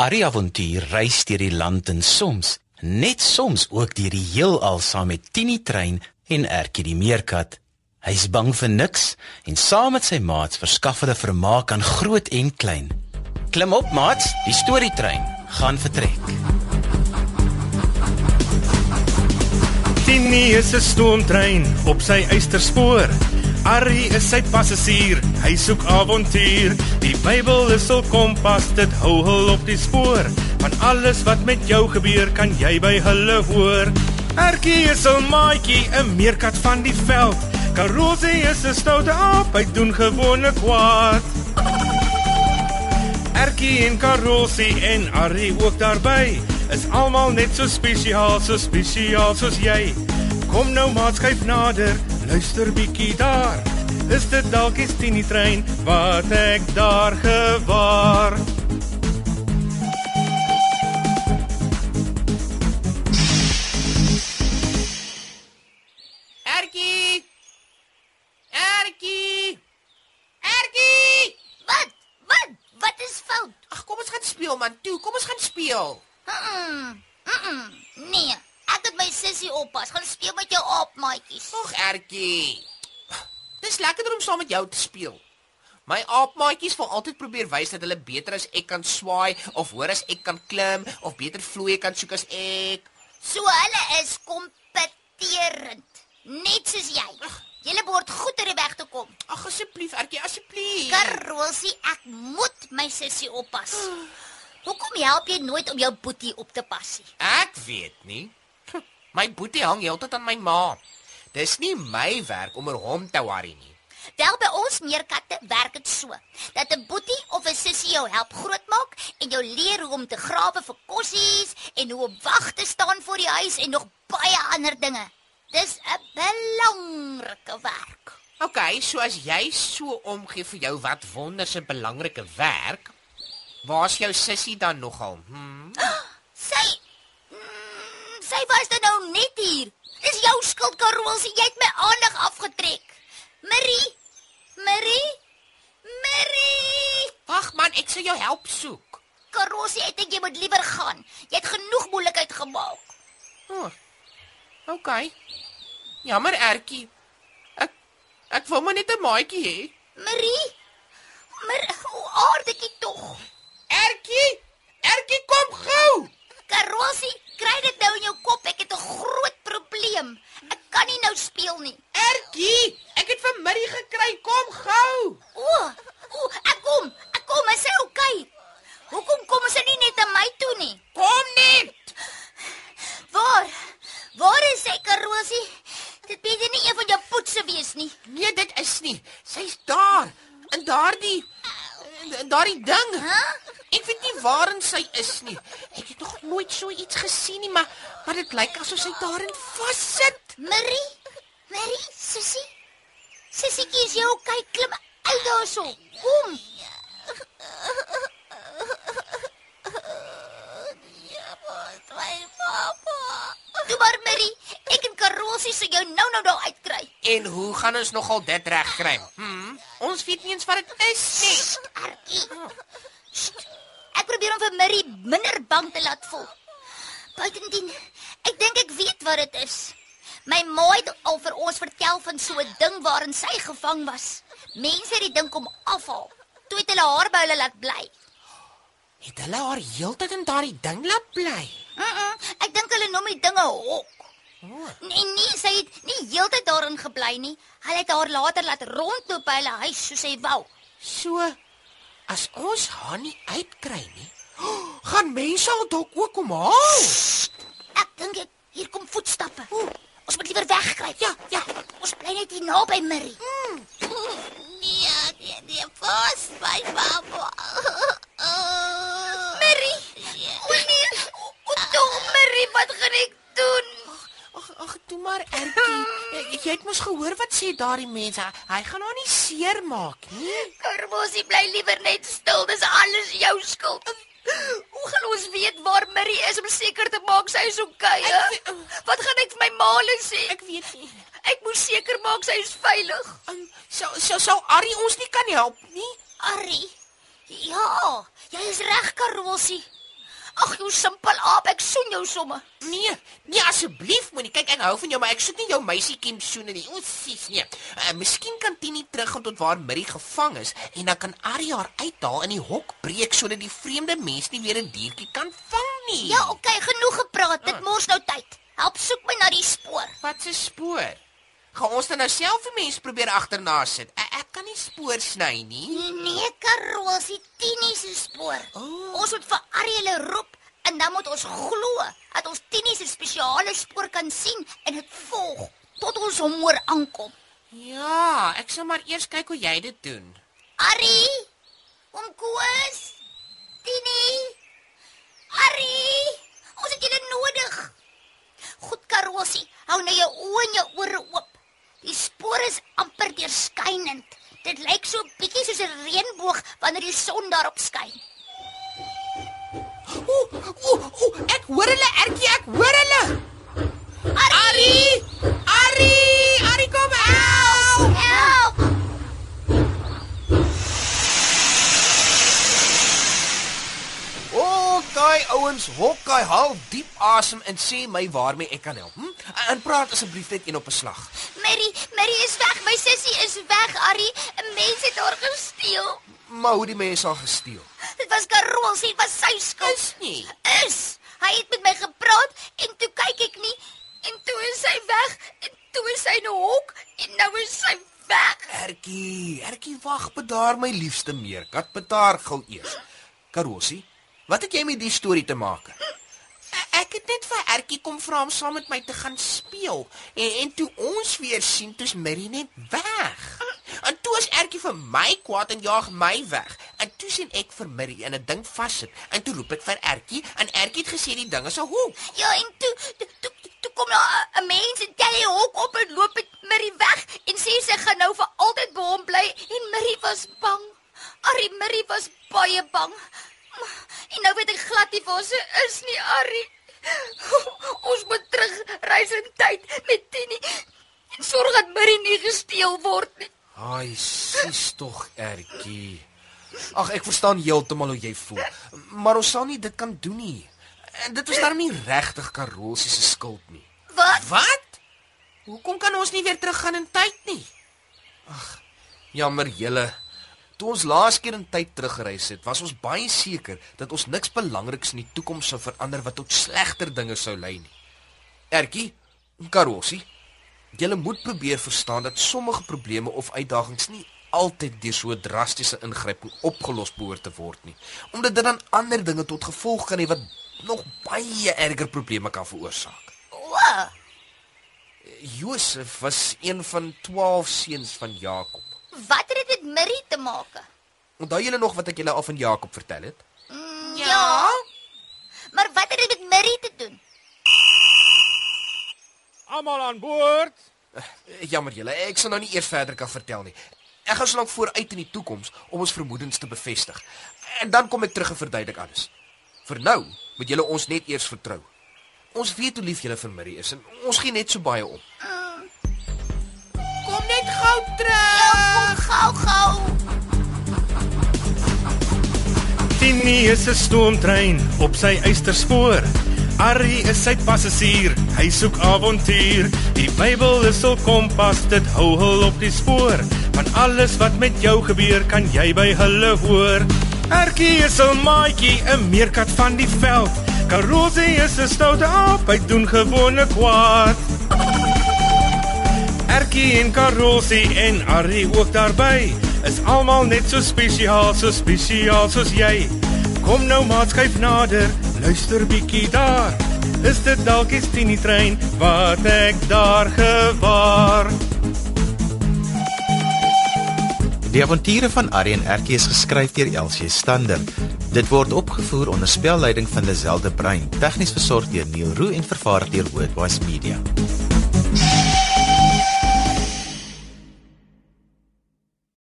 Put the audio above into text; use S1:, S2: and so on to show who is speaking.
S1: Arie Avontuur reis deur die land en soms, net soms ook deur die heelal saam met Tini Trein en Ertjie die meerkat. Hy's bang vir niks en saam met sy maats verskaf hulle vermaak aan groot en klein. Klim op, maats, die storietrein gaan vertrek.
S2: Tini is 'n stoomtrein op sy eysterspoor. Arrie is sy passasier, hy soek avontuur. Die Bybel is hul kompas, dit hou hul op die spoor. Van alles wat met jou gebeur, kan jy by hulle hoor. Ertjie is 'n maatjie, 'n meerkat van die veld. Karosie is 'n stoute aap, hy doen gewone kwaad. Ertjie en Karosie en Arrie ook daarbey. Is almal net so spesiaal, so spesiaal soos jy. Kom nou maat skuif nader, luister bietjie daar. Is dit dalk die Tini trein wat ek daar gewaar?
S3: Ertjie! Ertjie! Ertjie!
S4: Wat? Wat? Wat is fout?
S3: Ag, kom ons gaan speel man. Toe, kom ons gaan speel.
S4: Mm. Mm. Nee, het my sussie oppas. Gaan speel met jou op, maatjies.
S3: Ag, Ertjie. Dis lekkerder om saam met jou te speel. My aapmaatjies wil altyd probeer wys dat hulle beter as ek kan swaai of hoor as ek kan klim of beter vloei kan soek as ek.
S4: So hulle is kompeterend, net soos jy. Julle behoort goed ter weg te kom.
S3: Ag asseblief, Ertjie, asseblief.
S4: Karosie, ek moet my sussie oppas. Hoekom help jy nooit om jou boetie op te pas nie?
S3: Ek weet nie. My boetie hang heeltyd aan my ma. Dis nie my werk om oor hom te worry nie.
S4: Wel by ons meerkatte werk dit so dat 'n boetie of 'n sussie jou help grootmaak en jou leer hoe om te grawe vir kossies en hoe om wag te staan voor die huis en nog baie ander dinge. Dis 'n belangrike werk.
S3: OK, so as jy so omgee vir jou wat wonderse belangrike werk, waar's jou sussie dan nogal? Hm?
S4: Sy mm, sy was dan nou net hier. Dis jou skuld, Karolsie, jy het my aandag afgetrek. Marie, Marie, Marie.
S3: Wag man, ek sal jou help soek.
S4: Karolsie, ek dink jy moet liewer gaan. Jy het genoeg moeilikheid gemaak.
S3: Oh. OK. Jammer, Ertjie. Ek ek wou maar net 'n maatjie hê.
S4: Marie. Maar hoe aardig tog.
S3: Ertjie, Ertjie kom gou.
S4: Karolsie, kry dit nou in jou kop. Ek het 'n groot probleem. Ek kan nie nou speel nie.
S3: Ertjie, ek het vir Marie gekry. Kom gou.
S4: O, o, ek kom. Ek kom. Is sy oukei? Hoekom kom sy nie net na my toe nie?
S3: Kom net.
S4: Waar? Waar is sy, Karolsie? Dit beter nie een van jou poetse wees nie.
S3: Nee, dit is nie. Sy's daar. In daardie daardie ding.
S4: Hæ?
S3: Ek weet nie waarin sy is nie. Ek het nog nooit so iets gesien nie, maar maar dit lyk asof sy daarin vassit.
S4: Marie? Marie, sussie? Sissietjie, is jy oukei? Klim uit daarso. Kom. Toe maar Marie, ek en Karolsie sal jou nou-nou daar uitkry.
S3: En hoe gaan ons nogal dit regkry? Hm? Ons weet nie eens wat dit is nie.
S4: Arkie. Sst. Ek probeer om vir Marie minder bang te laat voel. Buitendien, ek dink ek weet wat dit is. My ma het al vir ons vertel van so 'n ding waarin sy gevang was. Mense het die ding kom afhaal. Toe het hulle haar by hulle laat bly.
S3: Het hulle haar heeltyd in daardie ding laat bly?
S4: Mm -mm, ek dink hulle noem die dinge hok. Nee, nee, sy het nie heeltyd daarin gebly nie. Hulle het haar later laat rondloop by hulle huis soos sy wou.
S3: So as ons haar nie uitkry nie, gaan mense al dalk ook kom haal.
S4: Ek dink ek hier kom voetstappe. Ons moet liewer wegkruip.
S3: Ja, ja.
S4: Ons bly net hier naby Marie.
S5: Nee, nee, nee, pas my mamma.
S4: Marie. O nee. O tog Marie, wat gaan ek doen?
S3: Toe maar Ertjie. Jy- het mos gehoor wat sê daardie mense. Hy gaan haar nie seermaak nie.
S4: Karbosie bly liewer net stil. Dis alles jou skuld. Hoe gaan ons weet waar Marie is om seker te maak sy is?
S3: Ek
S4: Okay,
S3: weet-
S4: wat gaan ek vir my maale sê?
S3: Ek weet nie.
S4: Ek moet seker maak sy is veilig.
S3: Um, sou sou sou Arrie ons nie kan help nie.
S4: Arrie. Ja, jy is reg, Karbosie. Ag, jou simpel aap, ek soen jou somme.
S3: Nee, nee asseblief moenie. Kyk, ek hou van jou, maar ek soek nie jou meisiekiem soene nie. O, sis, nee. Uh, miskien kan Tini teruggaan tot waar Murray gevang is en dan kan Ari haar uithaal in die hok breek sodat die vreemde mens nie weer 'n diertjie kan vang nie.
S4: Ja, okay, genoeg gepraat. Dit mors nou tyd. Help soek my na die spoor.
S3: Wat 'n spoor? Gaan ons dan nou self die mens probeer agterna sit? Kan nie spoor sny nie.
S4: Nee, Karosie, Tini se spoor.
S3: Oh.
S4: Ons moet vir Ari hulle roep en dan moet ons glo dat ons Tini se spesiale spoor kan sien en dit volg tot ons hom hoor aankom.
S3: Ja, ek sal maar eers kyk hoe jy dit doen.
S4: Ari, oom Koos, Tini, Ari, ons het julle nodig. Goed, Karosie, hou nou jou oë en jou ore oop. Die spoor is amper deurskynend. Dit lyk so 'n bietjie soos 'n reënboog wanneer die son daarop skyn.
S3: Ooh, ooh, ooh, ek hoor hulle, Ertjie, ek hoor hulle. Ari! Ari! Ari kom help!
S4: Help!
S3: Okay, ouens, hokkai, haal diep asem en sê my waarmee ek kan help. Hm? En praat asseblief net een op 'n slag.
S4: Mary, Mary is weg. My sussie is weg, Ari. 'n Mens het haar gesteel.
S3: Maar hoe die mense al gesteel.
S4: Dit was Karol se, dit was sy skuld.
S3: Is nie.
S4: Is. Hy het met my gepraat en toe kyk ek nie en toe is sy weg en toe is sy in 'n hok en nou is sy weg.
S3: Ertjie, Ertjie, wag, bedaar my liefste meerkat, bedaar gou eers. Karosie, wat het jy met die storie te maak? E- Ek het net vir Ertjie kom vra om saam met my te gaan speel en en toe ons weer sien, toe's Mary net weg. En toe is Ertjie vir my kwaad en jaag my weg. En toe sien ek vir Mary in 'n ding vassit. En toe roep ek vir Ertjie en Ertjie het gesê die ding is 'n hoek.
S4: Ja, en toe toe, toe, toe kom 'n mens en tel die hok op en loop met Mary weg en sê sy gaan nou vir altyd by hom bly en Mary was bang. Ari Mary was baie bang. En nou weet ek glad nie waar sy is nie, Ari. Ons moet terug reis in tyd met Tini en sorg dat Mary nie gesteel word nie.
S3: Ai, sis tog Ertjie. Ag, ek verstaan heeltemal hoe jy voel, maar ons sal nie dit kan doen nie. En dit was darm nie regtig Karolsie se skuld nie.
S4: Wat?
S3: Wat? Hoekom kan ons nie weer teruggaan in tyd nie? Ag, jammer julle. Toe ons laas keer in tyd teruggereis het, was ons baie seker dat ons niks belangriks in die toekoms sou verander wat tot slegter dinge sou lei nie. Ertjie, Karolsie, julle moet probeer verstaan dat sommige probleme of uitdagings nie altyd deur so drastiese ingryping opgelos behoort te word nie, omdat dit dan ander dinge tot gevolg kan hê wat nog baie erger probleme kan veroorsaak.
S4: O,
S3: Josef was een van 12 seuns van Jakob.
S4: Wat het dit met Mary te maak?
S3: Onthou julle nog wat ek julle al van Jakob vertel het?
S4: Ja. Maar wat het dit met Mary te doen?
S2: Almal aan boord.
S3: Eh, Jammer julle, ek sal nou nie eers verder kan vertel nie. Ek gaan slank vooruit in die toekoms om ons vermoedens te bevestig. En dan kom ek terug en verduidelik alles. Vir nou moet julle ons net eers vertrou. Ons weet hoe lief julle vir Mary is en ons gee net so baie om. Kom net gou terug.
S4: Gou gou.
S2: Tini is 'n stoomtrein op sy eysterspoor. Ari is sy passasier, hy soek avontuur. Die Bybel is 'n kompas, dit hou hul op die spoor. Van alles wat met jou gebeur, kan jy by hulle hoor. Erkie is 'n maatjie, 'n meerkat van die veld. Karosie is 'n stoute aap, hy doen gewone kwaad. Erkie en Karosie en Ari ook daarby. Is almal net so spesiaal, so spesiaal soos jy. Kom nou maat skuif nader, luister bietjie daar. Is dit dalk die Tini trein wat ek daar gewaar?
S1: Die avonture van Arrie en Erkie is geskryf deur Elsie Stander. Dit word opgevoer onder spelleiding van Lazelle de Bruin, tegnies versorg deur Neil Roo en vervaar deur Worldwide Media.